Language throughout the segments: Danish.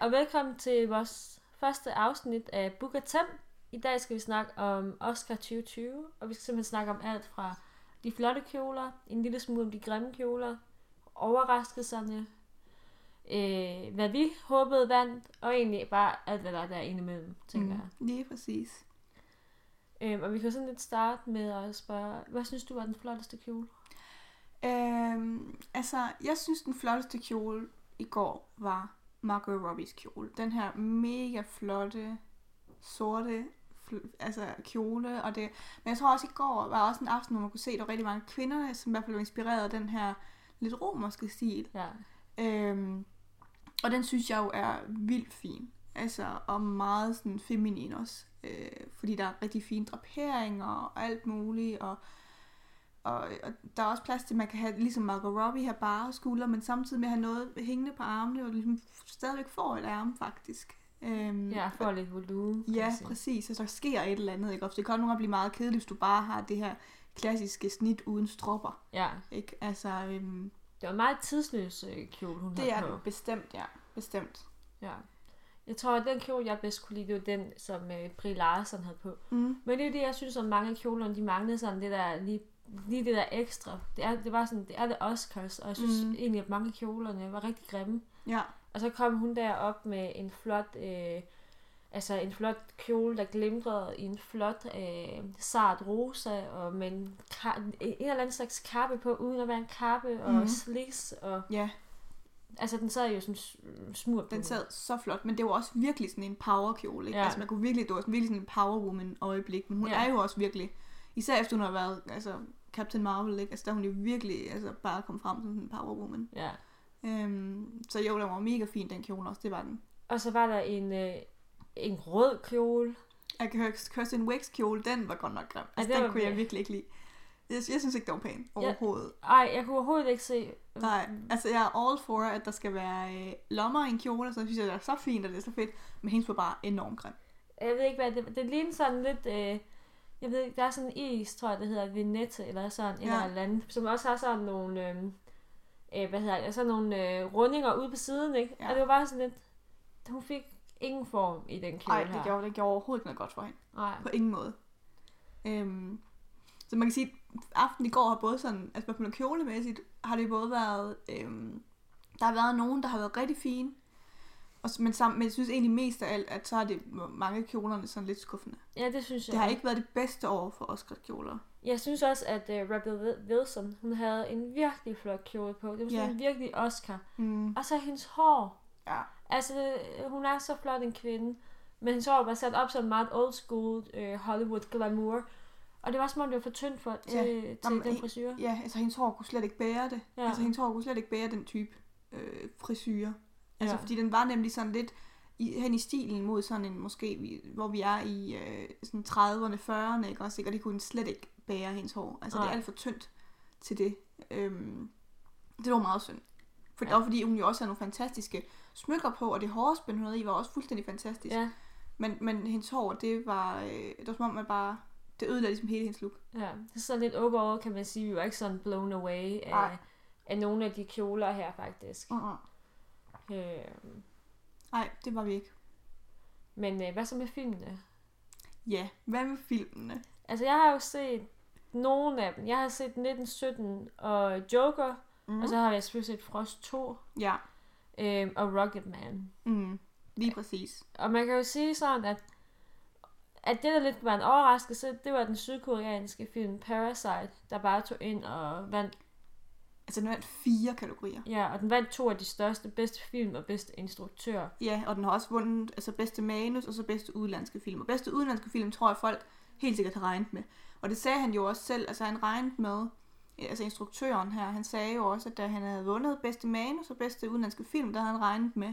og velkommen til vores første afsnit af Book Tem. I dag skal vi snakke om Oscar 2020, og vi skal simpelthen snakke om alt fra de flotte kjoler, en lille smule om de grimme kjoler, overraskelserne, øh, hvad vi håbede vandt, og egentlig bare alt, hvad der er der imellem, tænker mm. jeg. Lige præcis. Øhm, og vi kan sådan lidt starte med at spørge, hvad synes du var den flotteste kjole? Øhm, altså, jeg synes, den flotteste kjole i går var Margot Robbies kjole. Den her mega flotte, sorte fl- altså kjole. Og det, men jeg tror også, i går var også en aften, hvor man kunne se, at der var rigtig mange kvinder, som i hvert fald var inspireret af den her lidt romerske stil. Ja. Øhm, og den synes jeg jo er vildt fin. Altså, og meget sådan feminin også. Øh, fordi der er rigtig fine draperinger og alt muligt. Og, og, og der er også plads til, at man kan have, ligesom Margot Robbie, her bare skuldre, men samtidig med at have noget hængende på armene, og ligesom stadigvæk får et arm, faktisk. Øhm, Ja, for lidt volumen. kan Ja, sige. præcis. Altså, der sker et eller andet, ikke? Og det kan nogle gange blive meget kedeligt, hvis du bare har det her klassiske snit uden stropper, Ja, ikke? Altså, øhm, det var meget tidsløs øh, kjole, hun det er på. det bestemt, ja. Bestemt. Ja. Jeg tror, at den kjole, jeg bedst kunne lide, det var den, som øh, Brie Larson havde på. Mm. Men det er jo det, jeg synes, om mange af kjolerne, de manglede sådan det der, lige, lige det der ekstra. Det er, det var sådan, det er det Oscars, og jeg synes Mm. egentlig, at mange kjolerne var rigtig grimme. Ja. Og så kom hun der op med en flot, øh, altså en flot kjole, der glimrede i en flot øh, sart rosa, og med en, ka- en eller anden slags kappe på, uden at være en kappe, og mm. sliks, og Ja, altså den sad jo som s- smurt den sad så flot, men det var også virkelig sådan en powerkjole, ikke? Ja. Altså, man kunne virkelig, det var sådan, virkelig sådan en powerwoman øjeblik, men hun Ja. er jo også virkelig, især efter hun har været, altså, Captain Marvel, ikke? Altså, der er hun jo virkelig, altså, bare kommet frem som en powerwoman. Ja. Øhm, så jo, den var mega fin, den kjole også, det var den. Og så var der en, øh, en rød kjole. Jeg kan høre, Kirsten Wicks kjole, den var godt nok grim. Altså, det den kunne jeg vir- virkelig ikke lide. Jeg, jeg synes ikke, det var pæn overhovedet. Ej, jeg kunne overhovedet ikke se... Nej, altså jeg er all for, at der skal være øh, lommer i en kjole, så synes jeg, det er så fint, og det er så fedt. Men hendes var bare enormt grim. Jeg ved ikke, hvad det... Det ligner sådan lidt... Øh, jeg ved ikke, der er sådan en is, tror jeg, det hedder Vinette, eller sådan, Ja. eller andet, som også har sådan nogle... Øh, øh, hvad hedder det? Sådan nogle øh, rundinger ude på siden, ikke? Ja. Og det var bare sådan lidt... Hun fik ingen form i den kjole Nej, her. det gjorde, det gjorde overhovedet ikke noget godt for hende. Nej. På ingen måde. Øhm, så man kan sige, at aftenen i går har både sådan, altså på kjolemæssigt, har det både været, øhm, der har været nogen, der har været rigtig fine, og, men, sammen, men jeg synes egentlig mest af alt, at så er det mange af kjolerne sådan lidt skuffende. Ja, det synes jeg. Det har ikke været det bedste år for Oscar-kjoler. Jeg synes også, at uh, Rebel Wilson, hun havde en virkelig flot kjole på. Det var sådan Ja. en virkelig Oscar. Mm. Og så hendes hår. Ja. Altså, hun er så flot en kvinde. Men hendes hår var sat op som meget old school øh, Hollywood glamour. Og det var som om, det var for tyndt for, til, Ja. til Jamen, den frisyr. Ja, altså hendes hår kunne slet ikke bære det. Ja. Altså hendes hår kunne slet ikke bære den type øh, frisyre. Altså fordi den var nemlig sådan lidt i, hen i stilen mod sådan en måske, vi, hvor vi er i øh, sådan 30'erne, 40'erne, ikke også? Ikke? Og det kunne den slet ikke bære hendes hår. Altså det Nej. er alt for tyndt til det. Øhm, det var meget synd. For, Ja. Og fordi hun jo også havde nogle fantastiske smykker på, og det hårspænd, hun havde i, var også fuldstændig fantastisk. Ja, Men, men hendes hår, det var, øh, det var som om, man bare, det ødelagde ligesom hele hendes look. ja. Det er sådan lidt overall, kan man sige. Vi var ikke sådan blown away af, af nogle af de kjoler her, faktisk. Uh-uh. Øh, Nej, det var vi ikke. men øh, hvad så med filmene? Ja, hvad med filmene? Altså, jeg har jo set nogle af dem. Jeg har set 1917 og Joker, Mm. og så har jeg selvfølgelig set Frost 2 Ja, øhm, og Rocketman. mm. lige præcis. Og man kan jo sige sådan, at, at det, der lidt var en overraskelse, det var den sydkoreanske film Parasite, der bare tog ind og vandt, Altså, den vandt fire kategorier. ja, og den vandt to af de største, bedste film og bedste instruktør. Ja, og den har også vundet altså bedste manus og så bedste udenlandske film. Og bedste udenlandske film tror jeg folk helt sikkert har regnet med. Og det sagde han jo også selv, altså han regnede med, altså instruktøren her, han sagde jo også, at da han havde vundet bedste manus og bedste udenlandske film, der havde han regnet med,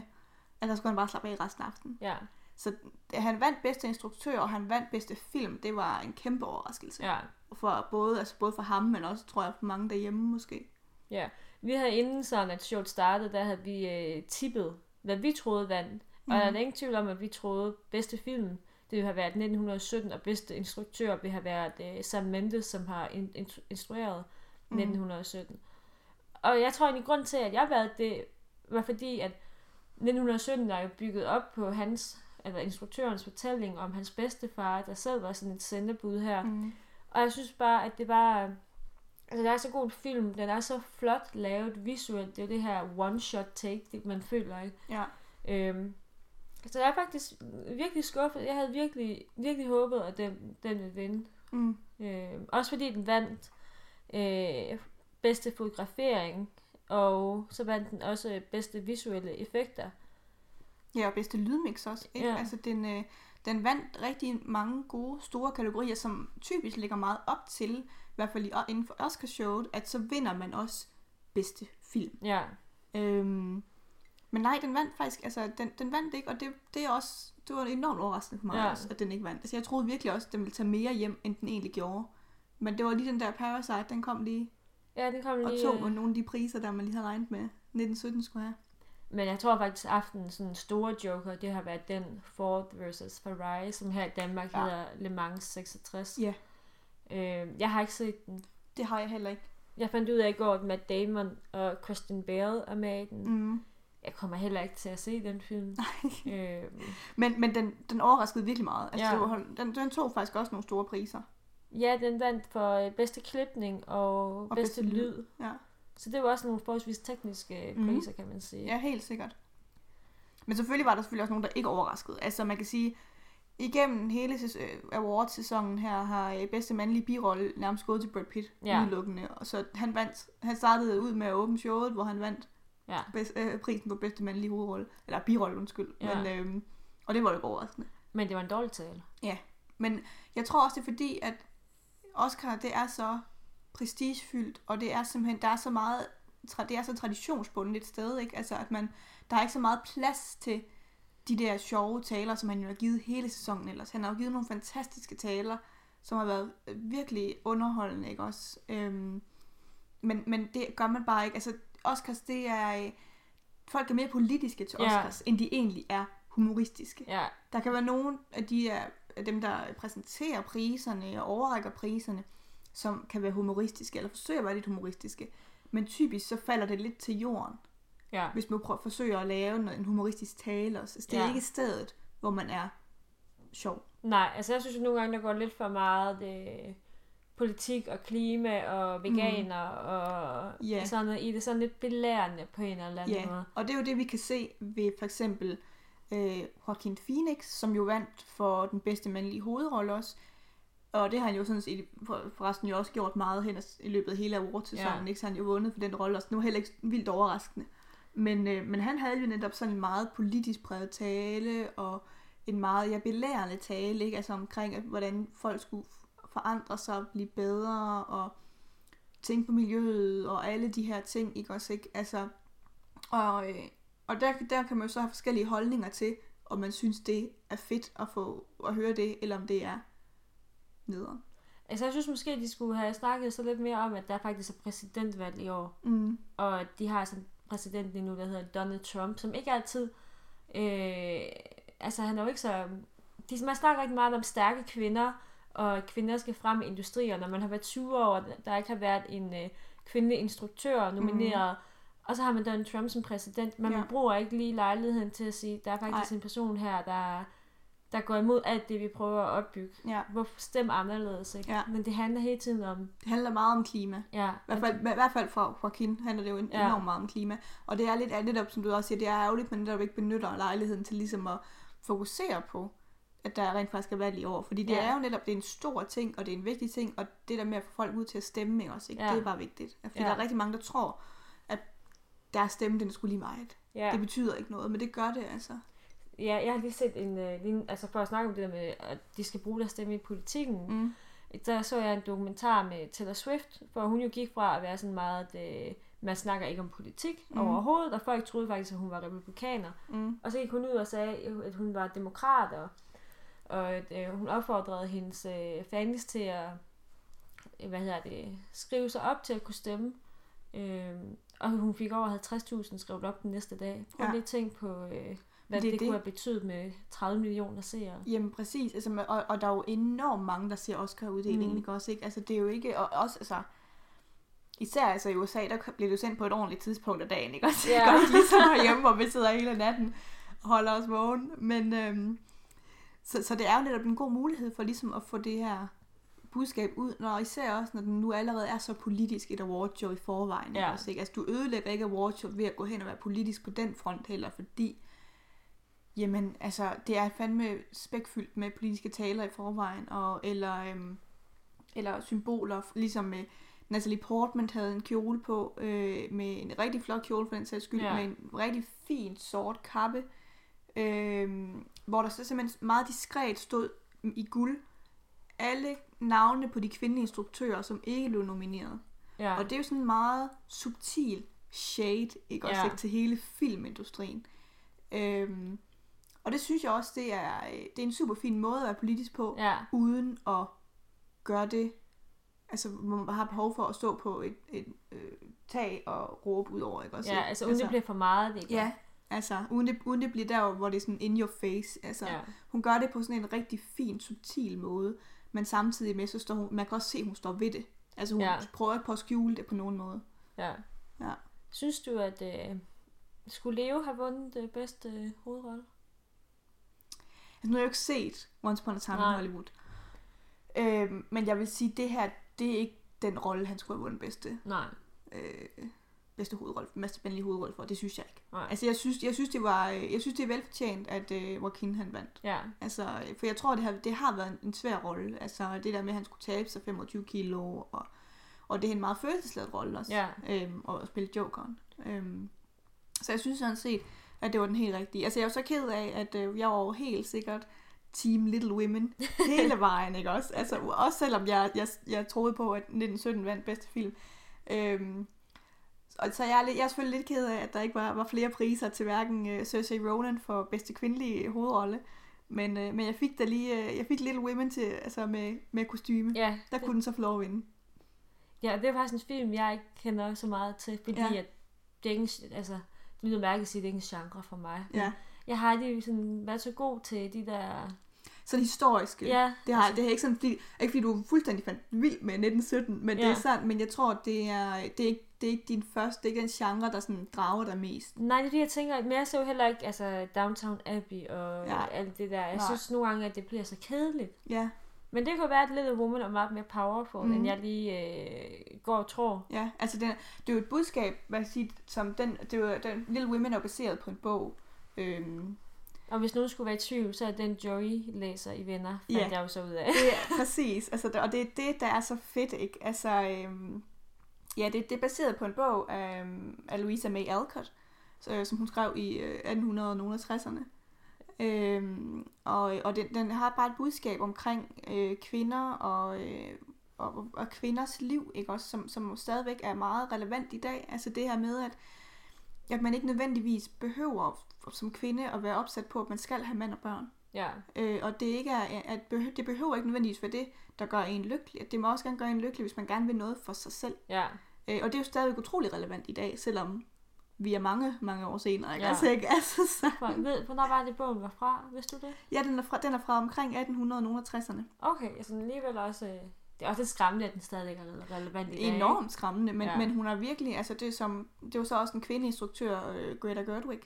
at der skulle han bare slappe af resten af aftenen. Ja, Så da han vandt bedste instruktør, og han vandt bedste film, det var en kæmpe overraskelse. ja, For både, altså både for ham, men også, tror jeg, for mange derhjemme måske. Ja. Vi havde inden sådan, at showet startede, der havde vi øh, tippet, hvad vi troede vandt. Mm. Og der er ingen tvivl om, at vi troede bedste film, det have været 1917, og bedste instruktør ville have været øh, Sam Mendes, som har in- in- instrueret Mm. 1917. Og jeg tror egentlig, grund til, at jeg valgte det, var fordi, at 1917 er jo bygget op på hans, eller instruktørens fortælling om hans bedstefar, der selv var sådan et sendebud her. Mm. Og jeg synes bare, at det var... Altså, det er så god film. Den er så flot lavet visuelt. Det er jo det her one-shot take, det man føler, ikke? Ja. Øhm, så jeg er faktisk virkelig skuffet. Jeg havde virkelig, virkelig håbet, at den, den ville vinde. Mm. Øhm, også fordi den vandt øh, bedste fotografering, og så vandt den også bedste visuelle effekter. Ja, og bedste lydmix også. Ikke? Ja. Altså, den, øh, den vandt rigtig mange gode, store kategorier, som typisk ligger meget op til, hvert fald i, inden for Oscarshowet, at så vinder man også bedste film. Ja, Øhm, men nej, den vandt faktisk, altså den, den vandt ikke, og det, det er også, det var enormt overraskende for mig Ja. også, at den ikke vandt. Altså jeg troede virkelig også, at den ville tage mere hjem, end den egentlig gjorde. Men det var lige den der Parasite, den kom lige ja den kom og lige... tog øh, nogle af de priser, der man lige havde regnet med, 1917 skulle have. Men jeg tror faktisk, at aftenens sådan store joker, det har været den Ford versus Ferrari, som her i Danmark. Ja. hedder Le Mans 66. Ja. Øh, jeg har ikke set den. Det har jeg heller ikke. Jeg fandt ud af i går, at Matt Damon og Christian Bale er med i den. Mm. Mm. Jeg kommer heller ikke til at se den film. øh, Men, men den, den overraskede virkelig meget. Altså, Ja. det var, den, den tog faktisk også nogle store priser. ja, den vandt for øh, bedste klipning og, og bedste, bedste lyd. lyd. Ja. Så det var også nogle forholdsvis tekniske Mhm. priser, kan man sige. Ja, helt sikkert. Men selvfølgelig var der selvfølgelig også nogen, der ikke overraskede. Altså man kan sige, igennem hele øh, awards-sæsonen her har øh, bedste mandlige birolle nærmest gået til Brad Pitt Ja. ja. udelukkende. Og så han vandt, han startede ud med at åbne showet, hvor han vandt Ja. bedst, øh, prisen på bedste mandlige hovedrolle. Eller birolle, undskyld. Ja. Men, øhm, og det var jo overraskende. Men det var en dårlig tale. Men jeg tror også, det er fordi, at Oscar, det er så prestigefyldt, og det er simpelthen, der er så meget, det er så traditionsbundet et sted, ikke? Altså, at man, der er ikke så meget plads til de der sjove taler, som han jo har givet hele sæsonen ellers. Han har jo givet nogle fantastiske taler, som har været øh, virkelig underholdende, ikke også? Øhm, men, men det gør man bare ikke. Altså, Oscars, det er... øh, Folk er mere politiske til Ja. Oscars, end de egentlig er humoristiske. Ja, Der kan være nogen af de er dem, der præsenterer priserne og overrækker priserne, som kan være humoristiske, eller forsøger at være lidt humoristiske. Men typisk så falder det lidt til jorden, ja. hvis man prøver, forsøger at lave noget- en humoristisk tale også. Altså, det er Ja. ikke stedet, hvor man er sjov. Nej, altså jeg synes jo nogle gange, der går lidt for meget det, politik og klima og veganer mm. og Ja. sådan noget i det. Sådan lidt belærende på en eller anden Ja, måde. og det er jo det, vi kan se ved for eksempel øh, Joaquin Phoenix, som jo vandt for den bedste mandlige hovedrolle også. Og det har han jo sådan set for- forresten jo også gjort meget hen i løbet af hele awardsæsonen, Ja. ikke? Så han jo vundet for den rolle også. Nu er heller ikke vildt overraskende. Men, øh, men han havde jo netop sådan en meget politisk præget tale, og en meget ja, belærende tale, ikke? Altså omkring, at, hvordan folk skulle forandre sig og blive bedre, og tænke på miljøet, og alle de her ting, ikke også, ikke? Altså, og, øh, og der, der kan man jo så have forskellige holdninger til, om man synes, det er fedt at få at høre det, eller om det er nederen. Altså jeg synes måske, de skulle have snakket så lidt mere om, at der faktisk er præsidentvalg i år. Mm. Og at de har sådan præsident lige nu, der hedder Donald Trump, som ikke altid... Øh, altså han er jo ikke så... De, man snakker rigtig meget om stærke kvinder, og kvinder skal frem i industrier, når man har været 20 år, og der ikke har været en øh, kvindelig instruktør nomineret. Mm. Og så har man Donald Trump som præsident, men ja. Man bruger ikke lige lejligheden til at sige, der er faktisk Nej. en person her, der, der går imod alt det, vi prøver at opbygge. Ja, Hvorfor stem anderledes, ikke? Ja. Men det handler hele tiden om... det handler meget om klima. Ja, I hvert fald, I hvert fald for Joaquin handler det jo Ja. enormt meget om klima. Og det er lidt netop, som du også siger, det er ærgerligt, men netop ikke benytter lejligheden til ligesom at fokusere på, at der rent faktisk er valg i år. Fordi det Ja. er jo netop, det er en stor ting, og det er en vigtig ting, og det der med at få folk ud til at stemme, også, ikke? Ja. det er bare vigtigt. Fordi Ja. der er rigtig mange, der tror, at deres stemme, den skulle lige meget. ja. Det betyder ikke noget, men det gør det altså. Ja, jeg har lige set en, øh, lige, altså for at snakke om det der med, at de skal bruge deres stemme i politikken, mm. Der så jeg en dokumentar med Taylor Swift, hvor hun jo gik fra at være sådan meget, at øh, man snakker ikke om politik mm. Overhovedet, og folk troede faktisk, at hun var republikaner. Mm. Og så gik hun ud og sagde, at hun var demokrat, og, og at øh, hun opfordrede hendes øh, fans til at hvad hedder det, skrive sig op til at kunne stemme. Øh, og hun fik over 50.000 skrevet op den næste dag. Prøv ja. Lige at tænke på, øh, hvad det, Det det, kunne have betydet med 30 millioner seere. Jamen præcis, altså, og, og der er jo enormt mange, der ser Oscar-uddelingen, Mm. ikke også, ikke? Altså det er jo ikke, og også, altså, især altså i USA, der bliver det jo sendt på et ordentligt tidspunkt af dagen, ikke også? Yeah. Godt ligesom herhjemme, hvor vi sidder hele natten og holder os vågen. Men, øhm, så, så det er jo netop en god mulighed for ligesom at få det her budskab ud, når især også, når den nu allerede er så politisk et awardshow i forvejen. Ja. også, ikke? Altså, du ødelægger ikke awardshow ved at gå hen og være politisk på den front heller, fordi jamen, altså, det er fandme spækfyldt med politiske taler i forvejen, og, eller, øhm, eller symboler, ligesom med Natalie Portman havde en kjole på, øh, med en rigtig flot kjole for den sags skyld, Ja. med en rigtig fin sort kappe, øh, hvor der så simpelthen meget diskret stod i guld alle navne på de kvindelige instruktører, som ikke blev nomineret. Ja. Og det er jo sådan en meget subtil shade, ikke også, Ja. ikke, til hele filmindustrien. Øhm, og det synes jeg også, det er, øh, det er en super fin måde at være politisk på, ja. uden at gøre det, altså hvor man har behov for at stå på et, et øh, tag og råbe ud over, ikke også? Ja, altså uden det bliver for meget. Ikke? Ja, altså uden det, uden det bliver der, hvor det er sådan in your face. Altså, Ja. hun gør det på sådan en rigtig fin, subtil måde, men samtidig med, så står hun, man kan også se, at hun står ved det. Altså hun Ja. prøver på at skjule det på nogen måde. ja. Ja. Synes du, at øh, skulle Leo have vundet det bedste øh, hovedrolle? Altså, nu har jeg jo ikke set Once Upon a Time Nej. in Hollywood. Øhm, men jeg vil sige, det her, det er ikke den rolle, han skulle have vundet bedste, Nej. øh, bedste hovedrolle, bedste mandlige hovedrolle for. Det synes jeg ikke. Nej. Altså, jeg synes, jeg synes, det var, øh, jeg synes, det er velfortjent, at øh, Joaquin han vandt. Ja. Altså, for jeg tror, det har, det har været en, en svær rolle. Altså, det der med, at han skulle tabe sig 25 kilo, og, og det er en meget følelsesladet rolle også. Ja. Øhm, og at spille Jokeren. Øhm, så jeg synes sådan set, at det var den helt rigtige. Altså, jeg er så ked af, at øh, jeg var helt sikkert Team Little Women hele vejen, ikke også? Altså, også selvom jeg, jeg, jeg troede på, at 1917 vandt bedste film. Øhm, og så jeg er, lidt, jeg er selvfølgelig lidt ked af, at der ikke var, var flere priser til hverken uh, Saoirse Ronan for bedste kvindelige hovedrolle, men, uh, men jeg fik da lige, uh, jeg fik Little Women til, altså med, med kostyme. Ja, Der det, kunne den så få lov at vinde. ja, det er faktisk en film, jeg ikke kender så meget til, fordi Ja. at det er ikke, altså, det lyder mærkeligt at sige, at det er ikke en genre for mig. Ja. Jeg har aldrig sådan været så god til de der... Så det historiske. Ja, Det, har, altså- det er ikke sådan, fordi, ikke fordi du er fuldstændig fandt vild med 1917, men ja. det er sandt, men jeg tror, det er, det er, ikke, det er ikke din første, det er ikke den genre, der sådan drager dig mest. Nej, det er fordi, jeg tænker, men jeg så jo heller ikke altså, Downtown Abbey og Ja. ja. alt det der. Jeg Nej. synes nogle gange, at det bliver så kedeligt. Ja, Men det kunne være, at Little Woman er meget mere powerful, Mhm. mm. end jeg lige øh, går og tror. ja. Altså, den, det er jo et budskab, hvad jeg siger, som den, det er jo, den Little Women er baseret på en bog. Øhm, Og hvis nogen skulle være i tvivl, så er den Joey læser i Venner, fandt Ja. jeg jo så ud af. det er præcis, altså, det- og det er det, der er så fedt, ikke? Altså, øhm, ja, det, det er baseret på en bog af, af Louisa May Alcott, så, som hun skrev i øh, 1860'erne. Øhm, og og den, den har bare et budskab omkring øh, kvinder og, øh, og, og kvinders liv, ikke også, som, som stadigvæk er meget relevant i dag. Altså det her med, at, at man ikke nødvendigvis behøver som kvinde at være opsat på, at man skal have mand og børn. Ja, Øh, og det ikke er, at behøver, det behøver ikke nødvendigvis være det, der gør en lykkelig. Det må også gerne gøre en lykkelig, hvis man gerne vil noget for sig selv. ja. Øh, og det er jo stadigvæk utrolig relevant i dag, selvom vi er mange, mange år senere. Ikke? Ja. Altså, ikke? Altså, så, For, ved, hvornår var det, bogen var fra? Vidste du det? ja, den er, fra, den er fra omkring 1860'erne. Okay, altså alligevel også... øh, Det er også lidt skræmmende, at den stadig er rele- relevant i dag. Enormt skræmmende, men, ja. Men hun har virkelig, altså det, er som, det var så også en kvindeinstruktør, øh, Greta Gerwig,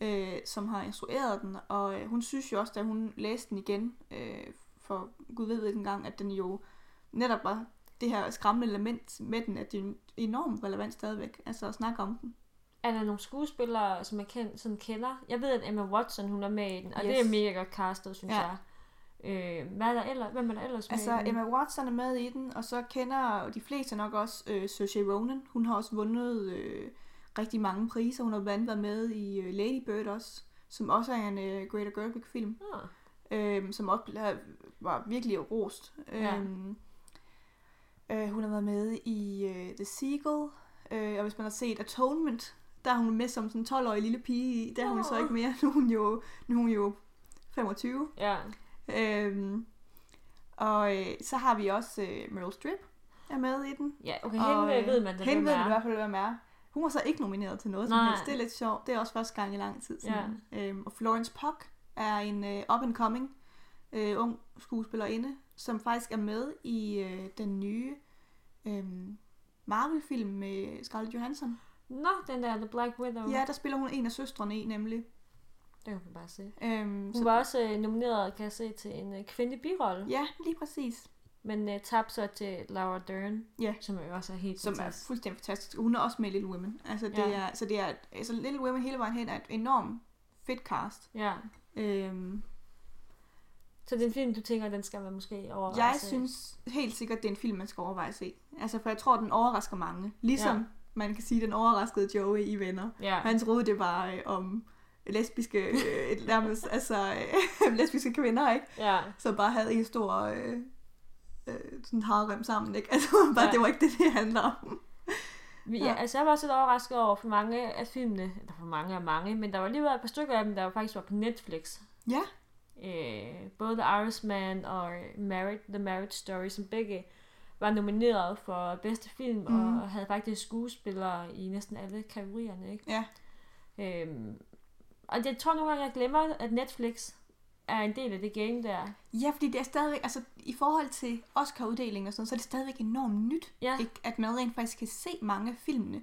øh, som har instrueret den, og øh, hun synes jo også, da hun læste den igen, øh, for gud ved hvilken gang, at den jo netop var det her skræmmende element med den, at det er enormt relevant stadigvæk, altså at snakke om den. Er der nogle skuespillere, som jeg kend, sådan kender? Jeg ved, at Emma Watson, hun er med i den, og yes. Det er mega godt castet, synes Ja. jeg. Øh, hvad er der ellers? Hvem er der ellers med Altså? Emma Watson er med i den, og så kender de fleste nok også øh, Saoirse Ronan. Hun har også vundet øh, rigtig mange priser. Hun har blandt andet været med i øh, Lady Bird også, som også er en øh, Greta Gerwig film. Ah, øh, som også var virkelig rost. Ja. Øhm, øh, hun har været med i øh, The Seagull, øh, og hvis man har set Atonement, der er hun med som sådan en 12-årig lille pige. Der er hun så Åh. ikke mere. Nu er hun jo, nu er hun jo 25. ja. Øhm, og øh, så har vi også øh, Meryl Streep er med i den. Ja, okay, Og, hende øh, ved man da, Hende hvem ved er. man i hvert fald, hvem er. Hun var så ikke nomineret til noget som Nej. helst. Det er lidt sjovt. Det er også første gang i lang tid siden. Ja. Øhm, og Florence Pugh er en øh, up-and-coming øh, ung skuespillerinde, som faktisk er med i øh, den nye øh, Marvel-film med Scarlett Johansson. Nå, den der The Black Widow. Ja, der spiller hun en af søstrene i, nemlig. Det kan man bare se. Øhm, Hun var også øh, nomineret, kan jeg se, til en øh, kvindelig birolle. Ja, lige præcis. Men øh, tabte så til Laura Dern, Ja. som jo også er helt Som er fantastisk. fuldstændig fantastisk. Hun er også med i Little Women. Altså, det Ja. er, så det er, altså Little Women hele vejen hen er et enormt fedt cast. Ja. Øhm, Så det er en film, du tænker, den skal man måske overveje jeg synes helt sikkert, det er en film, man skal overveje at se. Altså, for jeg tror, den overrasker mange. Ligesom Ja. man kan sige, den overraskede Joey i Venner. Ja. Han troede, det var øh, om lesbiske, øh, nærmest, altså, øh, lesbiske kvinder, ikke? ja. Som bare havde en stor øh, øh, sådan harem sammen, ikke? Altså, bare, Ja. det var ikke det, det handler om. Vi, Ja. ja. Altså, jeg var også lidt overrasket over for mange af filmene, eller for mange af mange, men der var alligevel et par stykker af dem, der faktisk var på Netflix. Ja. Øh, både The Irishman og Married, The Marriage Story, som begge var nomineret for bedste film, mm. Mhm. og havde faktisk skuespillere i næsten alle kategorierne, ikke? Ja. Øhm, og jeg tror nogle gange, jeg glemmer, at Netflix er en del af det game der. Ja, fordi det er stadigvæk, altså i forhold til Oscar-uddelingen og sådan så er det stadigvæk enormt nyt, Ja, ikke? at man rent faktisk kan se mange af filmene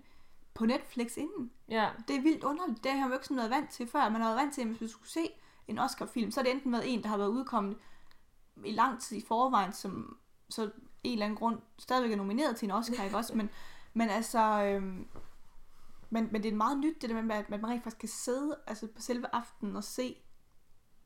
på Netflix inden. ja, Det er vildt underligt. Det har man jo ikke sådan været vant til før. Man har været vant til, at hvis du skulle se en Oscar-film, så er det enten været en, der har været udkommet i lang tid i forvejen, som så en eller anden grund stadigvæk er nomineret til en Oscar, ikke også? Men, men altså, øhm, men, men det er meget nyt, det der med, at man rent faktisk kan sidde altså på selve aftenen og se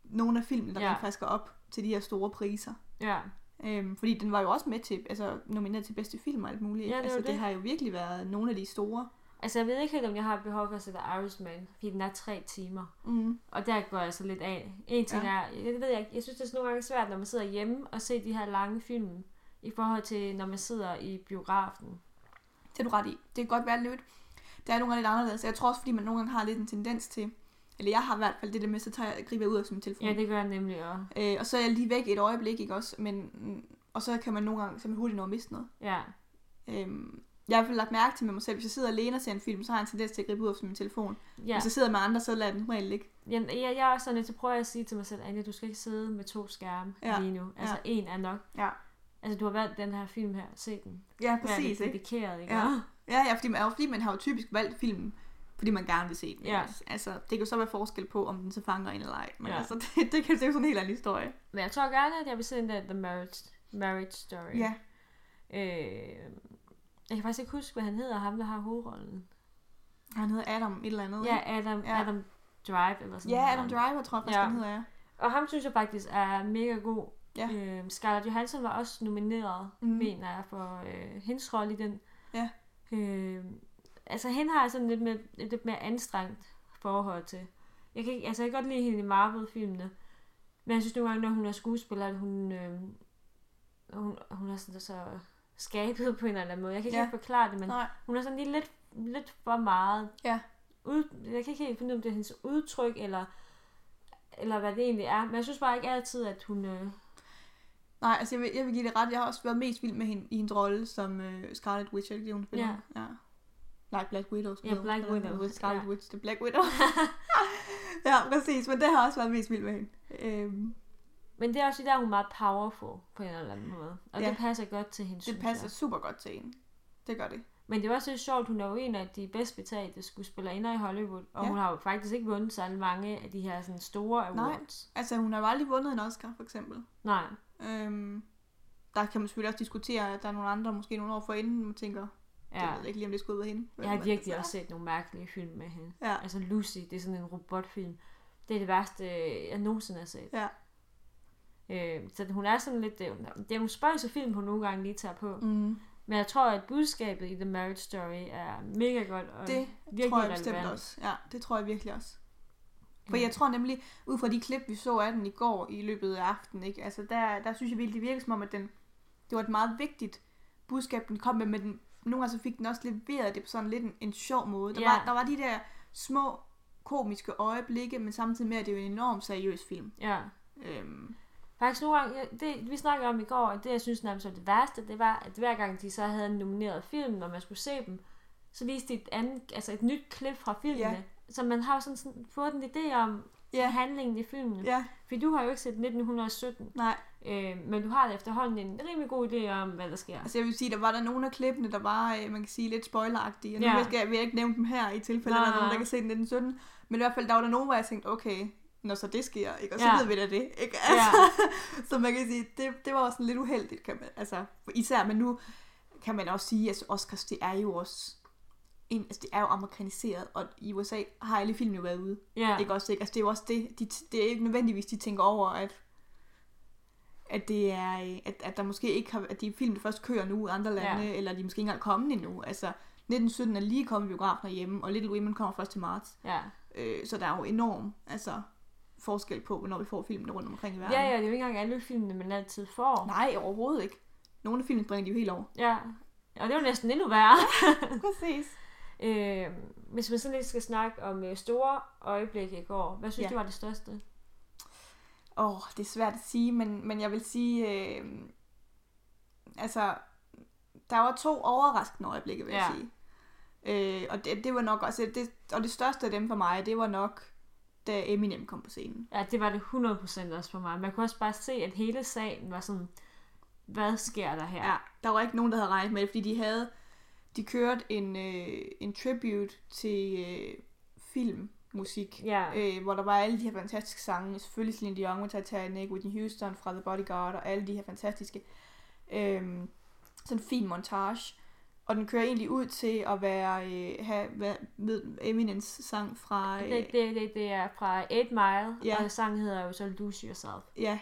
nogle af filmene, der Ja. rent faktisk er op til de her store priser. ja. Øhm, fordi den var jo også med til, altså nomineret til bedste film og alt muligt. Ja, det altså, det. det. har jo virkelig været nogle af de store. Altså, jeg ved ikke helt, om jeg har behov for at se The Irishman, fordi den er tre timer. Mm. Og der går jeg så lidt af. En ting Ja. er, jeg ved jeg, ikke, jeg synes, det er nogle gange svært, når man sidder hjemme og ser de her lange film, i forhold til, når man sidder i biografen. Det er du ret i. Det kan godt være lidt. Det er nogle gange lidt anderledes. Jeg tror også, fordi man nogle gange har lidt en tendens til, eller jeg har i hvert fald det der med, så tager jeg, griber jeg ud af min telefon. Ja, det gør jeg nemlig også. øh, og så er jeg lige væk et øjeblik, ikke også? Men, og så kan man nogle gange, så man hurtigt nå at miste noget. Ja, Øhm, jeg har i hvert fald lagt mærke til med mig selv, hvis jeg sidder alene og ser en film, så har jeg en tendens til at gribe ud af min telefon. Ja. ja. Hvis jeg sidder med andre, så lader den regel ligge. Jeg, jeg, jeg er også sådan lidt, så prøver jeg at sige til mig selv, Anja, du skal ikke sidde med to skærme Ja. ja. lige nu. Altså, Ja. en er nok. Ja. Altså, du har valgt den her film her, se den. Ja, Vær præcis, lidt ikke? ikke? Ja. Ja, ja fordi, man, fordi man har jo typisk valgt filmen, fordi man gerne vil se den. Ja. Altså, det kan jo så være forskel på, om den så fanger en eller ej. Men Ja. ja. altså, det, det, kan, det er jo sådan en helt anden historie. Men jeg tror gerne, at jeg vil se den der The Marriage, marriage Story. Ja. Øh, jeg kan faktisk ikke huske, hvad han hedder, ham der har hovedrollen. Han hedder Adam et eller andet. Ja, Adam, Ja. ja. Adam Drive eller sådan Ja, noget. Adam Driver tror jeg faktisk, Ja. ja. han hedder, ja. Og ham synes jeg faktisk er mega god. Ja. Øh, Scarlett Johansson var også nomineret, mm. mener jeg, for øh, hendes rolle i den. Ja. Øh, altså, hende har jeg sådan lidt, med, et lidt mere anstrengt forhold til. Jeg kan, ikke, altså, jeg kan godt lide hende i Marvel-filmene. Men jeg synes nogle gange, når hun er skuespiller, at hun, øh, hun, hun er sådan så skabet på en eller anden måde. Jeg kan ikke Ja. helt forklare det, men Nej. hun er sådan lige lidt, lidt for meget. Ja. Ud, jeg kan ikke helt finde ud af, om det er hendes udtryk, eller, eller hvad det egentlig er. Men jeg synes bare ikke altid, at hun... Øh, Nej, altså jeg vil, jeg vil give det ret. Jeg har også været mest vild med hende i hendes rolle som øh, Scarlet Witch, det, hun spiller? Ja. ja. Nej, Black Widow spiller. Black. Widow, Hun Scarlet ja. Witch, det er Black Widow. ja, præcis. Men det har også været mest vild med hende. Øhm, Men det er også der, hun er meget powerful på en eller anden måde. Og Ja. ja. det passer godt til hende, det passer jeg. super godt til hende. Det gør det. Men det er også lidt sjovt, hun er jo en af de bedst betalte skuespillerinder i Hollywood. Og Ja. ja. hun har jo faktisk ikke vundet særlig mange af de her sådan, store Nej. awards. Altså, hun har jo aldrig vundet en Oscar, for eksempel. Nej. Øhm, der kan man selvfølgelig også diskutere, at der er nogle andre, måske nogle år forinden, man tænker, ja. Jeg ved ikke lige, om det skulle være hende. Jeg har virkelig altså, også set nogle mærkelige film med hende. Ja, Altså Lucy, det er sådan en robotfilm. Det er det værste, jeg nogensinde har set. ja. Øh, så hun er sådan lidt... Det er, jo- det er nogle spøjse film, hun nogle gange lige tager på. Mm. Men jeg tror, at budskabet i The Marriage Story er mega godt og Det virkelig tror jeg bestemt relevant. også. Ja, det tror jeg virkelig også. For jeg tror nemlig, ud fra de klip, vi så af den i går i løbet af aftenen, ikke? Altså der, der synes jeg virkelig, det virker som om, at den, det var et meget vigtigt budskab, den kom med, men den, nogle gange så fik den også leveret det på sådan lidt en, en sjov måde. Der, Ja. var, der var de der små komiske øjeblikke, men samtidig med, at det er jo en enormt seriøs film. Ja. Øhm, Faktisk nogle gange, det, vi snakkede om i går, at det jeg synes nærmest var det værste, det var, at hver gang de så havde en nomineret film, når man skulle se dem, så viste de et, andet, altså et nyt klip fra filmene. Ja. Så man har jo sådan, sådan fået en idé om Ja. handlingen i filmen. ja, For du har jo ikke set 1917. nej, Øh, men du har efterhånden en rimelig god idé om, hvad der sker. Altså jeg vil sige, der var der nogle af klippene, der var, øh, man kan sige, lidt spoileragtige. Og nu Ja. ja. skal jeg, vil jeg ikke nævne dem her i tilfælde, at der er nogen, der kan se den 1917. Men i hvert fald, der var der nogen, hvor jeg tænkte, okay, når så det sker, ikke? og så Ja. ja. ved vi da det. Ikke? Ja. Altså, så man kan sige, det, det var også sådan lidt uheldigt, kan man, altså, især, men nu kan man også sige, at altså, Oscars, det er jo også en, altså, det er jo amerikaniseret, og i USA har alle film jo været ude. Ja, Ikke også, ikke? Altså, det er jo også det, de, det er ikke nødvendigvis, de tænker over, at at det er, øh, at, at der måske ikke har, at de film først kører nu i andre lande, Ja. eller de er måske ikke engang kommet endnu. Altså, 1917 er lige kommet i biografen hjemme, og Little Women kommer først til marts. ja. Øh, så der er jo enorm altså, forskel på, hvornår vi får filmene rundt omkring i verden. Ja, ja, det er jo ikke engang alle filmene, man altid får. Nej, overhovedet ikke. Nogle af filmene bringer de jo helt over. Ja, og det er jo næsten endnu værre. Præcis. øh, hvis man sådan lidt skal snakke om øh, store øjeblikke i går, hvad synes Ja. du var det største? Åh, oh, det er svært at sige, men, men jeg vil sige, øh, altså, der var to overraskende øjeblikke, vil jeg Ja. sige. Øh, og det, det var nok også, det, og det største af dem for mig, det var nok, da Eminem kom på scenen. Ja, det var det 100% også for mig. Man kunne også bare se, at hele salen var sådan, hvad sker der her? Ja, der var ikke nogen, der havde regnet med det, fordi de havde, de kørte en, øh, en tribute til øh, filmmusik, Ja. øh, hvor der var alle de her fantastiske sange, selvfølgelig Celine Dion med Titanic, Whitney Houston fra The Bodyguard, og alle de her fantastiske, øh, sådan en fin montage. Og den kører egentlig ud til at være, øh, have, være med Eminems sang fra, øh, Det, det, det, det er fra 8 Mile, Ja. og sangen hedder jo så Lose Yourself. Ja.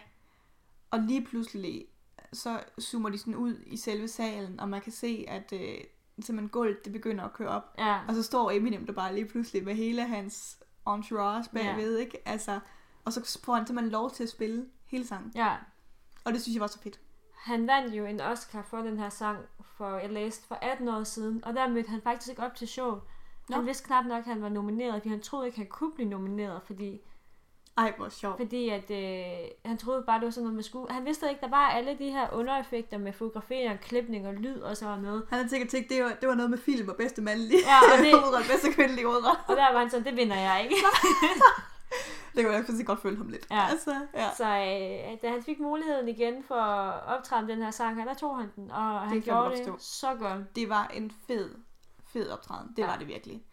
Og lige pludselig, så zoomer de sådan ud i selve salen, og man kan se, at øh, simpelthen gulvet, det begynder at køre op. Ja, Og så står Eminem der bare lige pludselig med hele hans entourage bagved, ikke? Altså, og så får han simpelthen lov til at spille hele sangen. ja. Og det synes jeg var så fedt. Han vandt jo en Oscar for den her sang, for jeg læste for 18 år siden, og der mødte han faktisk ikke op til show. Han Nå. vidste knap nok, at han var nomineret, fordi han troede ikke, han kunne blive nomineret, fordi, Ej, hvor sjovt. fordi at, øh, han troede bare, det var sådan noget med skue. Han vidste ikke, der var alle de her undereffekter med fotografering, klipning og lyd og så var med. Han havde sikkert tænkt, det var, det var noget med film og bedste mandlige Ja, og det- hovedrolle, bedste kvindelige hovedrolle. Og der var han sådan, det vinder jeg ikke. Det kunne jeg faktisk godt følge ham lidt. Ja. Altså, ja. Så øh, da han fik muligheden igen for at optræde den her sang, her, der tog han den, og han kan jeg gjorde det så godt. Det var en fed, fed optræden. Det Ja. var det virkelig.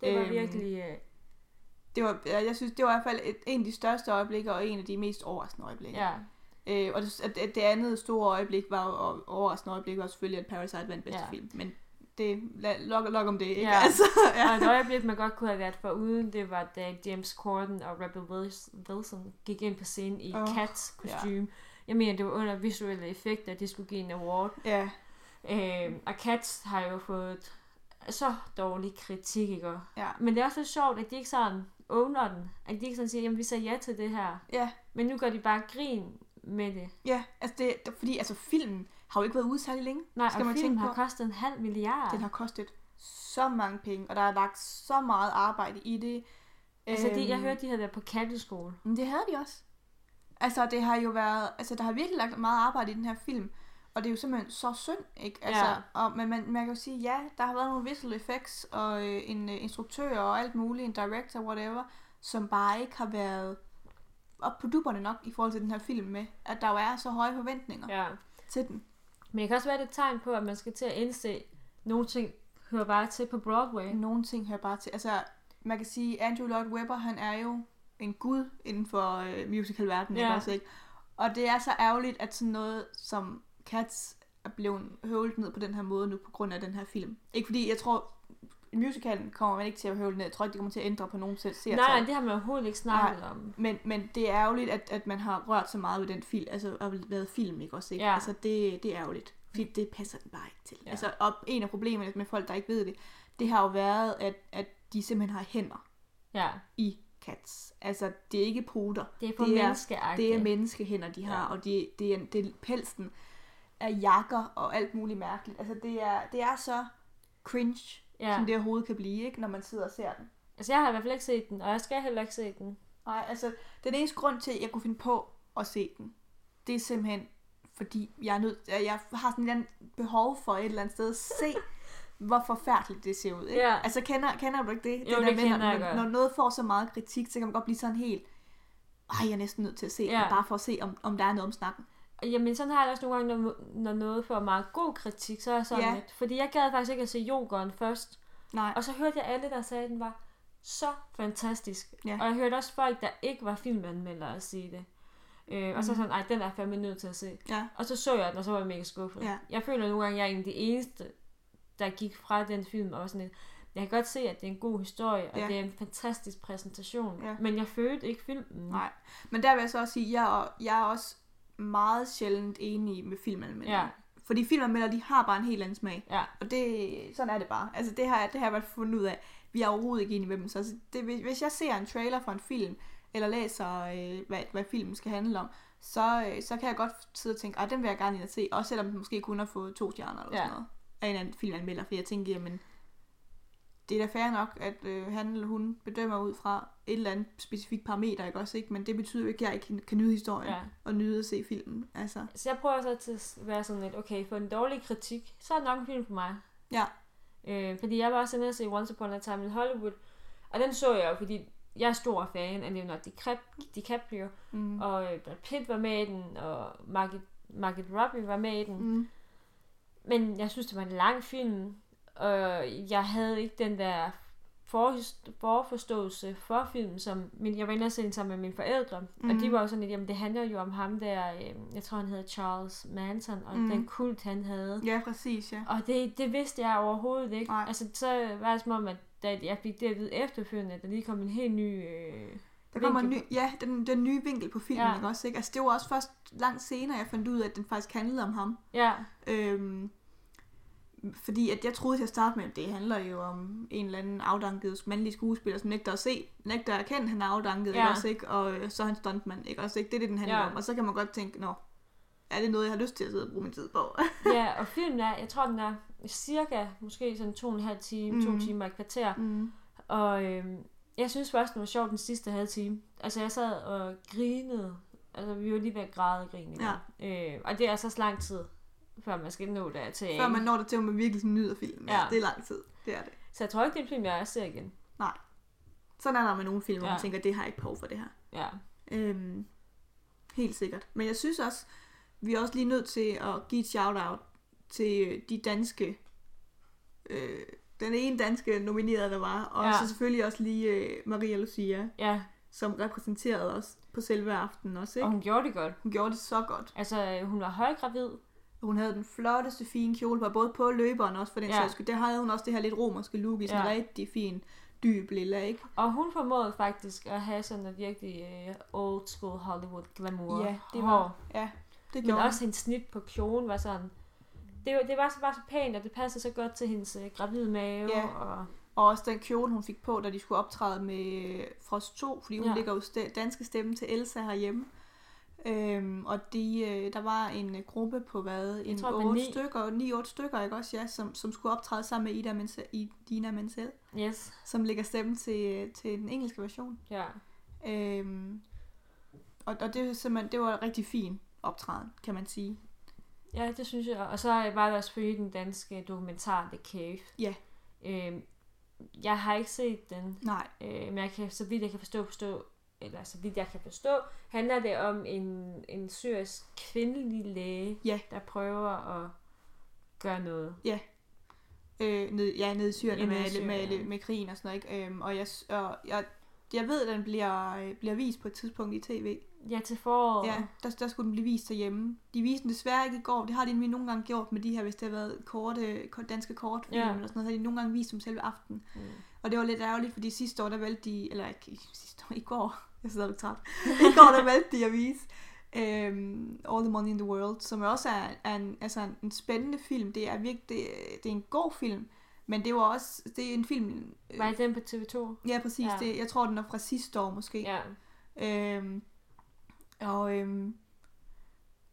Det var Øhm, virkelig... Øh, Det var, ja, jeg synes, det var i hvert fald et, en af de største øjeblikke, og en af de mest overraskende øjeblikke. ja. Øh, og det, at- at det andet store øjeblik var og overraskende øjeblik var selvfølgelig, at Parasite vandt bedste Ja. ja. film. Men det, lad, lok, lok om det, ikke? Ja. Altså, ja. Og et øjeblik, man godt kunne have været for uden, det var da James Corden og Rebel Wils- Wilson gik ind på scenen i oh, Cats kostume. Jeg mener, det var under visuelle effekter, de skulle give en award. ja. Øh, og Cats har jo fået så dårlig kritik, ikke? Ja. Men det er også lidt sjovt, at de ikke sådan owner den. At de ikke sådan siger, jamen vi sagde ja til det her. Ja, Men nu gør de bare grin med det. ja, altså det, det, fordi altså filmen har jo ikke været ude særlig længe. Nej, Skal og man filmen tænke har på. kostet en halv milliard. Den har kostet så mange penge, og der er lagt så meget arbejde i det. Altså, de, jeg Øhm, hørte, de havde været på katteskole. Men det havde de også. Altså, det har jo været, altså, der har virkelig lagt meget arbejde i den her film. Og det er jo simpelthen så synd, ikke? Altså, Ja. og, men man, man kan jo sige, ja, der har været nogle visual effects, og øh, en øh, instruktør og alt muligt, en director, whatever, som bare ikke har været op på duberne nok i forhold til den her film med, at der jo er så høje forventninger ja. Til den. Men det kan også være det et tegn på, at man skal til at indse, at nogle ting hører bare til på Broadway. Nogle ting hører bare til, altså, man kan sige, Andrew Lloyd Webber, han er jo en gud inden for øh, musicalverdenen, Ja. ikke? Og det er så ærgerligt, at sådan noget som Cats er blevet høvlet ned på den her måde nu på grund af den her film. Ikke fordi, jeg tror, musicalen kommer man ikke til at høvle ned. Jeg tror ikke, det kommer til at ændre på nogen selv Nej, nej, det har man overhovedet ikke snakket om. Men, men det er ærgerligt, at, at man har rørt så meget ved den film, altså har været film, ikke også? Ikke? Ja. Altså det, det er ærgerligt, fordi det passer den bare ikke til. Ja. Altså, og en af problemerne med folk, der ikke ved det, det har jo været, at, at de simpelthen har hænder Ja, i cats. Altså, det er ikke puder. det er på Det er- menneskeagtigt. Det er menneskehænder, de har, ja. og det, det, er, det er pelsen af jakker og alt muligt mærkeligt. Altså, det er, det er så cringe, Ja. som det overhovedet kan blive, ikke, når man sidder og ser den. Altså, jeg har i hvert fald ikke set den, og jeg skal heller ikke se den. Nej, altså, den eneste grund til, at jeg kunne finde på at se den, det er simpelthen, fordi jeg, er nødt, jeg har sådan et behov for et eller andet sted at se, hvor forfærdeligt det ser ud. Ikke? Ja. Altså, kender, kender du ikke det? Jo, der det med, når, når, når noget får så meget kritik, så kan man godt blive sådan helt, ej, jeg er næsten nødt til at se ja. den, bare for at se, om, om der er noget om snakken. Jamen, sådan har jeg også nogle gange, når, når noget får meget god kritik, så er jeg sådan Ja. lidt. Fordi jeg gad faktisk ikke at se Jokeren først. Nej. Og så hørte jeg alle, der sagde, at den var så fantastisk. Ja. Og jeg hørte også folk, der ikke var filmanmeldere sige det. Øh, og så Mhm. sådan, ej, den er fandme nødt til at se. Ja. Og så så jeg den, og så var jeg mega skuffet. Ja. Jeg føler nogle gange, at jeg er en af de eneste, der gik fra den film og sådan lidt, jeg kan godt se, at det er en god historie, og Ja. det er en fantastisk præsentation, Ja. men jeg følte ikke filmen. Nej. Men der vil jeg så også sige, at jeg, jeg er også meget sjældent enig med filmanmeldere. Ja. Fordi filmanmeldere, de har bare en helt anden smag. Ja. Og det, sådan er det bare. Altså det har, det har jeg bare fundet ud af. Vi er overhovedet ikke enige med dem. Så altså, det, hvis- jeg ser en trailer for en film, eller læser, øh, hvad, hvad filmen skal handle om, så, øh, så kan jeg godt sidde og tænke, at den vil jeg gerne ind og se. Også selvom den måske kun har fået to stjerner eller Ja. sådan noget. Af en anden filmanmelder. For jeg tænker, jamen, det er da fair nok, at øh, han eller hun bedømmer ud fra et eller andet specifikt parameter, ikke også? Ikke? Men det betyder jo ikke, at jeg ikke kan nyde historien Ja. og nyde at se filmen. Altså, Så jeg prøver så til at være sådan lidt, okay, for en dårlig kritik, så er det nok en film for mig. Ja. Øh, fordi jeg var også inde og se Once Upon a Time in Hollywood, og den så jeg jo, fordi jeg er stor fan af Leonardo DiCap- DiCaprio, mm. og øh, Brad Pitt var med i den, og Margaret, Margaret Robbie var med i den. Mm. Men jeg synes, det var en lang film, og jeg havde ikke den der forhis- forforståelse for filmen, som min, jeg var inde og se den sammen med mine forældre, mm. og de Mhm. var jo sådan lidt, jamen det handler jo om ham der, øh, jeg tror han hedder Charles Manson, og Mhm. mm. den kult han havde. Ja, præcis, ja. Og det, det vidste jeg overhovedet ikke. Nej. Altså så var det som om, at da jeg fik det at vide efterfølgende, at der lige kom en helt ny... Øh, Der kommer en ny, ja, den, den nye vinkel på filmen, Ja. også? Ikke? Altså, det var også først langt senere, jeg fandt ud af, at den faktisk handlede om ham. Ja, Øhm, fordi at jeg troede til at starte med, at det handler jo om en eller anden afdanket mandlig skuespiller, som nægter at se, nægter at erkende, at han er afdanket, Ja. ikke også, ikke? Og øh, så er han stuntman, ikke også, ikke? Det er det, den handler Ja. om. Og så kan man godt tænke, nå, er det noget, jeg har lyst til at sidde og bruge min tid på? ja, og filmen er, jeg tror den er cirka, måske sådan to og en halv time, mm. to timer og et kvarter. mm. Og øhm, jeg synes faktisk, det var sjovt den sidste halve time. Altså jeg sad og grinede. Altså vi var lige ved at græde og grine. Ja. Øh, og det er altså så lang tid, før man skal nå der til. Før man når det til, at man virkelig sådan nyder filmen. Ja. Det er lang tid, det er det. Så jeg tror ikke, det er en film, jeg ser igen. Sådan er der med nogle film, hvor Ja. man tænker, det har jeg ikke behov for det her. Ja. Øhm, helt sikkert. Men jeg synes også, vi er også lige nødt til at give et shout-out til øh, de danske, øh, den ene danske nominerede, der var, og Ja. ja. så selvfølgelig også lige øh, Maria Lucia, Ja, som repræsenterede os på selve aftenen også. Ikke? og hun gjorde det godt. Hun gjorde det så godt. Altså, hun var højgravid. Hun havde den flotteste fine kjole på, både på løberen også for den Ja. sags skyld. Der havde hun også det her lidt romerske look i sådan Ja. en rigtig fin dyb lilla, ikke? Og hun formåede faktisk at have sådan noget virkelig øh, old school Hollywood glamour. Ja, det hår. var, ja, det Men gjorde også hendes snit på kjolen var sådan... Det, var, det var så bare så pænt, og det passede så godt til hendes øh, gravide mave. Ja. Og, Og også den kjole, hun fik på, da de skulle optræde med øh, Frost 2, fordi hun ja. ligger jo st- danske stemme til Elsa herhjemme. Øhm, og de, øh, der var en øh, gruppe på hvad, en tror, det var otte ni. stykker, ni otte stykker, ikke også, ja, som, som skulle optræde sammen med Ida Menzel, I, Dina Menzel, yes, som lægger stemme til, øh, til den engelske version. ja. Øhm, og, og det, simpelthen, det var rigtig fin optræden, kan man sige. Ja, det synes jeg. Og så var der selvfølgelig den danske dokumentar The Cave. Ja. Øhm, jeg har ikke set den, Nej, øh, men jeg kan, så vidt jeg kan forstå, forstå, eller så vidt jeg kan forstå, handler det om en, en syrisk kvindelig læge, Ja. der prøver at gøre noget. øh, ned, ja, nede i Syrien Ja, med, med, Syrien, med, ja. med krigen og sådan noget, ikke? Øhm, og jeg, og jeg, jeg ved, at den bliver, øh, bliver vist på et tidspunkt i tv. Ja, til foråret. Ja, der, der skulle den blive vist derhjemme. De viste den desværre ikke i går. Det har de nogle gange gjort med de her, hvis det har været korte, kort- danske kortfilm Ja. ja. eller sådan noget, har de nogle gange vist dem selve aften. Mm. Og det var lidt ærgerligt, fordi sidste år, der valgte de, eller ikke sidste år, i går, jeg sidder lidt træt, i går, der valgte de at vise um, All the Money in the World, som også er, er en, altså en, en spændende film. Det er virkelig, det, det er en god film, men det var også, det er en film... øh, Var det den på TV2? Ja, præcis. Ja. Det, jeg tror, den er fra sidste år måske. Ja. Øhm, og øhm,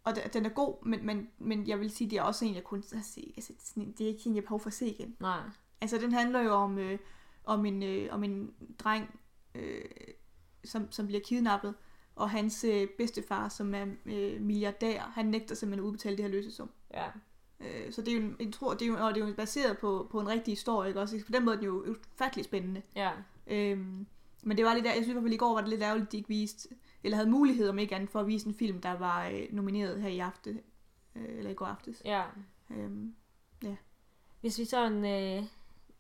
og den- er god, men, men, men jeg vil sige, det er også en, jeg kunne se. Altså, det er ikke en, jeg har behov for at se igen. Nej. Altså, den handler jo om, øh, om, en, øh, om en dreng, øh, som, som bliver kidnappet, og hans øh, bedstefar, som er øh, milliardær, han nægter simpelthen at udbetale det her løsesum. Ja. Øh, så det er jo, en, jeg tror, det er jo, og det er jo baseret på, på en rigtig historie, ikke også? På den måde er den jo ufattelig spændende. Ja. Øhm, men det var lidt der, jeg synes i hvert fald i går var det lidt ærgerligt, at de ikke viste eller havde mulighed om ikke andet for at vise en film, der var øh, nomineret her i aften, øh, eller i går aftes. Ja. Øhm, Hvis vi sådan øh,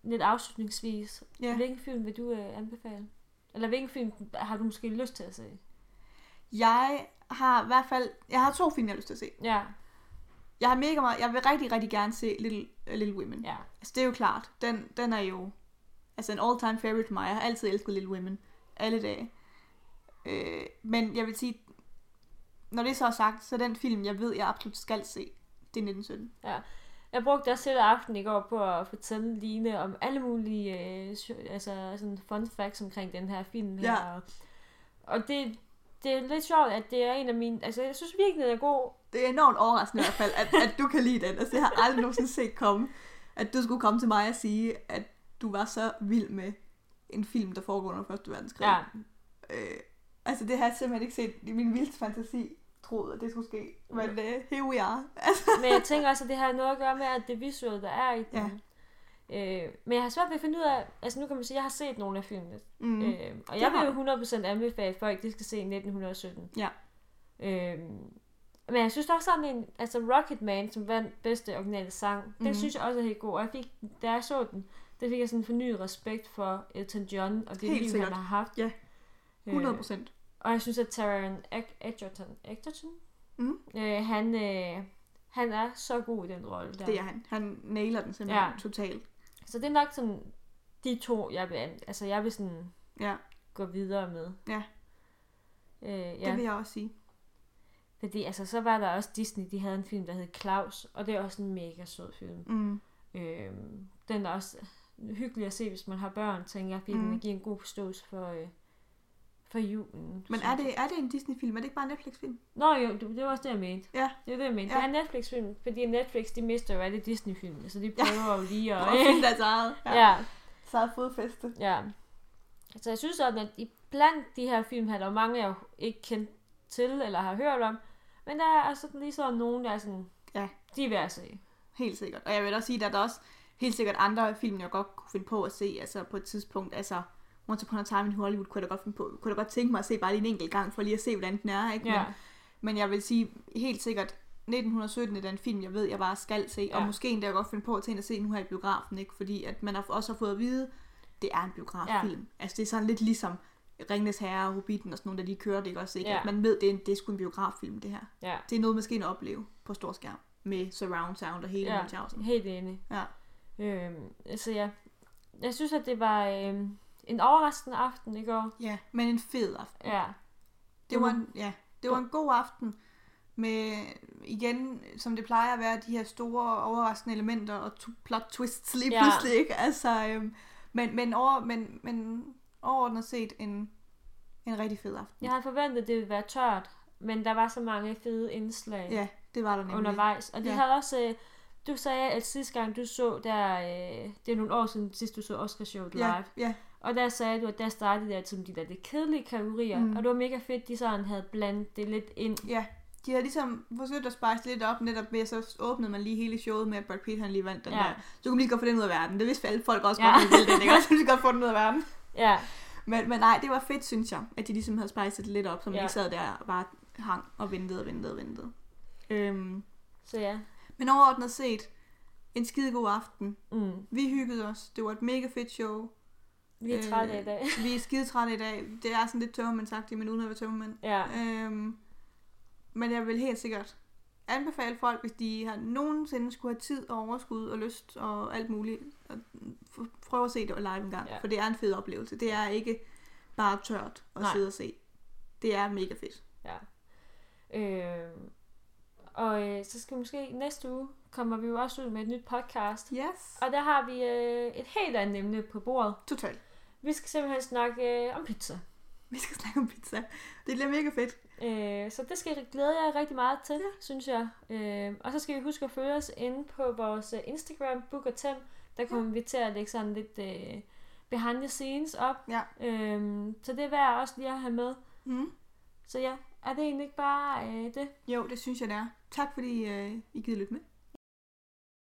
lidt afslutningsvis, Ja. ja. hvilken film vil du øh, anbefale? Eller hvilken film har du måske lyst til at se? jeg har i hvert fald, jeg har to film, jeg har lyst til at se. Ja, Jeg har mega meget, jeg vil rigtig, rigtig gerne se Little, uh, Little Women. ja. Altså, det er jo klart. Den, den er jo altså en all-time favorite for mig. Jeg har altid elsket Little Women. Alle dage. Øh, men jeg vil sige, når det så er sagt, så er den film, jeg ved, jeg absolut skal se, det er 1917. Jeg brugte også hele aften i går på at fortælle Line om alle mulige øh, altså, sådan fun facts omkring den her film her. Ja. Og, og det, det er lidt sjovt, at det er en af mine... Altså, jeg synes virkelig, den er god. Det er enormt overraskende i hvert fald, at, at du kan lide den. Altså, jeg har aldrig nogensinde set komme, at du skulle komme til mig og sige, at du var så vild med en film, der foregår under Første Verdenskrig. Ja, Øh, altså, det har jeg simpelthen ikke set i min vildeste fantasi troet, at det skulle ske. Men uh, here we are. Men jeg tænker også, at det har noget at gøre med, at det visuelle, der er i den. Øh, men jeg har svært ved at finde ud af... Altså, nu kan man sige, at jeg har set nogle af filmene. mm. Øh, og Det jeg vil jo 100% anbefale folk, de skal se 1917. Ja. Øh, men jeg synes også sådan en, altså Rocketman, som vandt bedste originale sang, mm. Mhm. den synes jeg også er helt god. Og jeg fik, da jeg så den, der fik jeg sådan en fornyet respekt for Elton John, og det Helt liv, sikkert. han har haft. Ja. Øh, 100 procent. Og jeg synes, at Taron Egerton, Egerton? Mm. Øh, han, øh, han er så god i den rolle der. Det er han. Han nailer den simpelthen ja. Totalt. Så det er nok sådan de to, jeg vil, altså jeg vil sådan Ja, gå videre med. Ja. Øh, ja, det vil jeg også sige. Fordi altså, så var der også Disney, de havde en film, der hed Klaus, og det er også en mega sød film. Mm. Øhm, den er også hyggelig at se, hvis man har børn, tænker jeg, fordi mm. den giver en god forståelse for, øh, for julen. Men er det, er det en Disney-film? Er det ikke bare en Netflix-film? Nå jo, det, det var også det, jeg mente. Ja. Det er det, jeg mente. Ja. Ja. Det er en Netflix-film, fordi Netflix, de mister jo alle Disney-film, så de prøver jo lige at... Og finde deres eget. ja. ja. Så fodfæste. Ja. Så jeg synes sådan, at i blandt de her film her, der er mange, jeg ikke kendt til eller har hørt om. Men der er altså lige sådan nogen, der er sådan, Ja. de er værd at se. Helt sikkert. Og jeg vil også sige, at der er også helt sikkert andre film, jeg godt kunne finde på at se, altså på et tidspunkt, altså Once Upon a Time in Hollywood, kunne jeg da godt på, kunne jeg da godt tænke mig at se bare lige en enkelt gang, for lige at se, hvordan den er, ikke? Ja. Men, men jeg vil sige helt sikkert, 1917 er den film, jeg ved, jeg bare skal se, ja. og måske endda jeg godt finde på at ind og se nu her i biografen, ikke? Fordi at man har også har fået at vide, det er en biograffilm. Ja. Altså det er sådan lidt ligesom Ringnes Herre og Hobbiten og sådan nogle, der lige kører det, ikke også? Ikke? Ja. At man ved, det er, en, det er sgu en biograffilm, det her. Ja, Det er noget, man skal ind og opleve på stor skærm. Med surround sound og hele Ja. ja. helt enig. Ja. Øhm, altså ja, jeg synes, at det var øhm, en overraskende aften i går. Ja, men en fed aften. Ja, Det var en, ja, det var en god aften med, igen, som det plejer at være, de her store overraskende elementer og plot twists lige Ja. pludselig, ikke? Altså, øhm, men, men, over, men, men overordnet set en, en rigtig fed aften. jeg havde forventet, at det ville være tørt, men der var så mange fede indslag Ja, det var der nemlig. undervejs. Og de Ja. havde også... Øh, du sagde, at sidste gang du så der... Øh, det er nogle år siden, sidst du så Oscarshowet live. Ja, ja, Og der sagde du, at der startede der som de der lidt kedelige kategorier. Mm. Og det var mega fedt, de sådan havde blandet det lidt ind. ja. De havde ligesom forsøgt at spice lidt op, netop ved, at så åbnede man lige hele showet med, at Brad Pitt han lige vandt den Ja. der. Så kunne man lige godt få den ud af verden. Det vidste alle folk også Ja. godt, ville den, ikke? Så kunne godt få den ud af verden. Ja, Men, men nej, det var fedt, synes jeg, at de ligesom havde spejset det lidt op, så man Ja. ikke sad der og bare hang og ventede og ventede og ventede. Øhm, så ja. men overordnet set, en skide god aften. Mm. Vi hyggede os. Det var et mega fedt show. Vi er Øh, trætte i dag. Vi er skide trætte i dag. Det er sådan lidt tømmermandsagtigt, men uden at være tømmermand. Ja. Øhm, men jeg vil helt sikkert anbefale folk, hvis de har nogensinde skulle have tid og overskud og lyst og alt muligt, at prøve at se det live en gang. Ja. For det er en fed oplevelse. Det er ikke bare tørt at Nej. sidde og se. Det er mega fedt. ja. Øh, og øh, så skal vi måske næste uge kommer vi jo også ud med et nyt podcast. Yes. Og der har vi øh, et helt andet emne på bordet. Totalt. Vi skal simpelthen snakke øh, om pizza. Vi skal snakke om pizza. Det bliver mega fedt. Øh, så det skal jeg glæde jer rigtig meget til, ja. synes jeg. Øh, og så skal vi huske at følge os inde på vores øh, Instagram, Book og Tem. Der kommer vi til at lægge sådan lidt øh, behind the scenes op. Ja. Øh, så det er værd også lige at have med. Mm. Så ja, er det egentlig ikke bare øh, det? Jo, det synes jeg, det er. Tak fordi øh, I gider lytte med.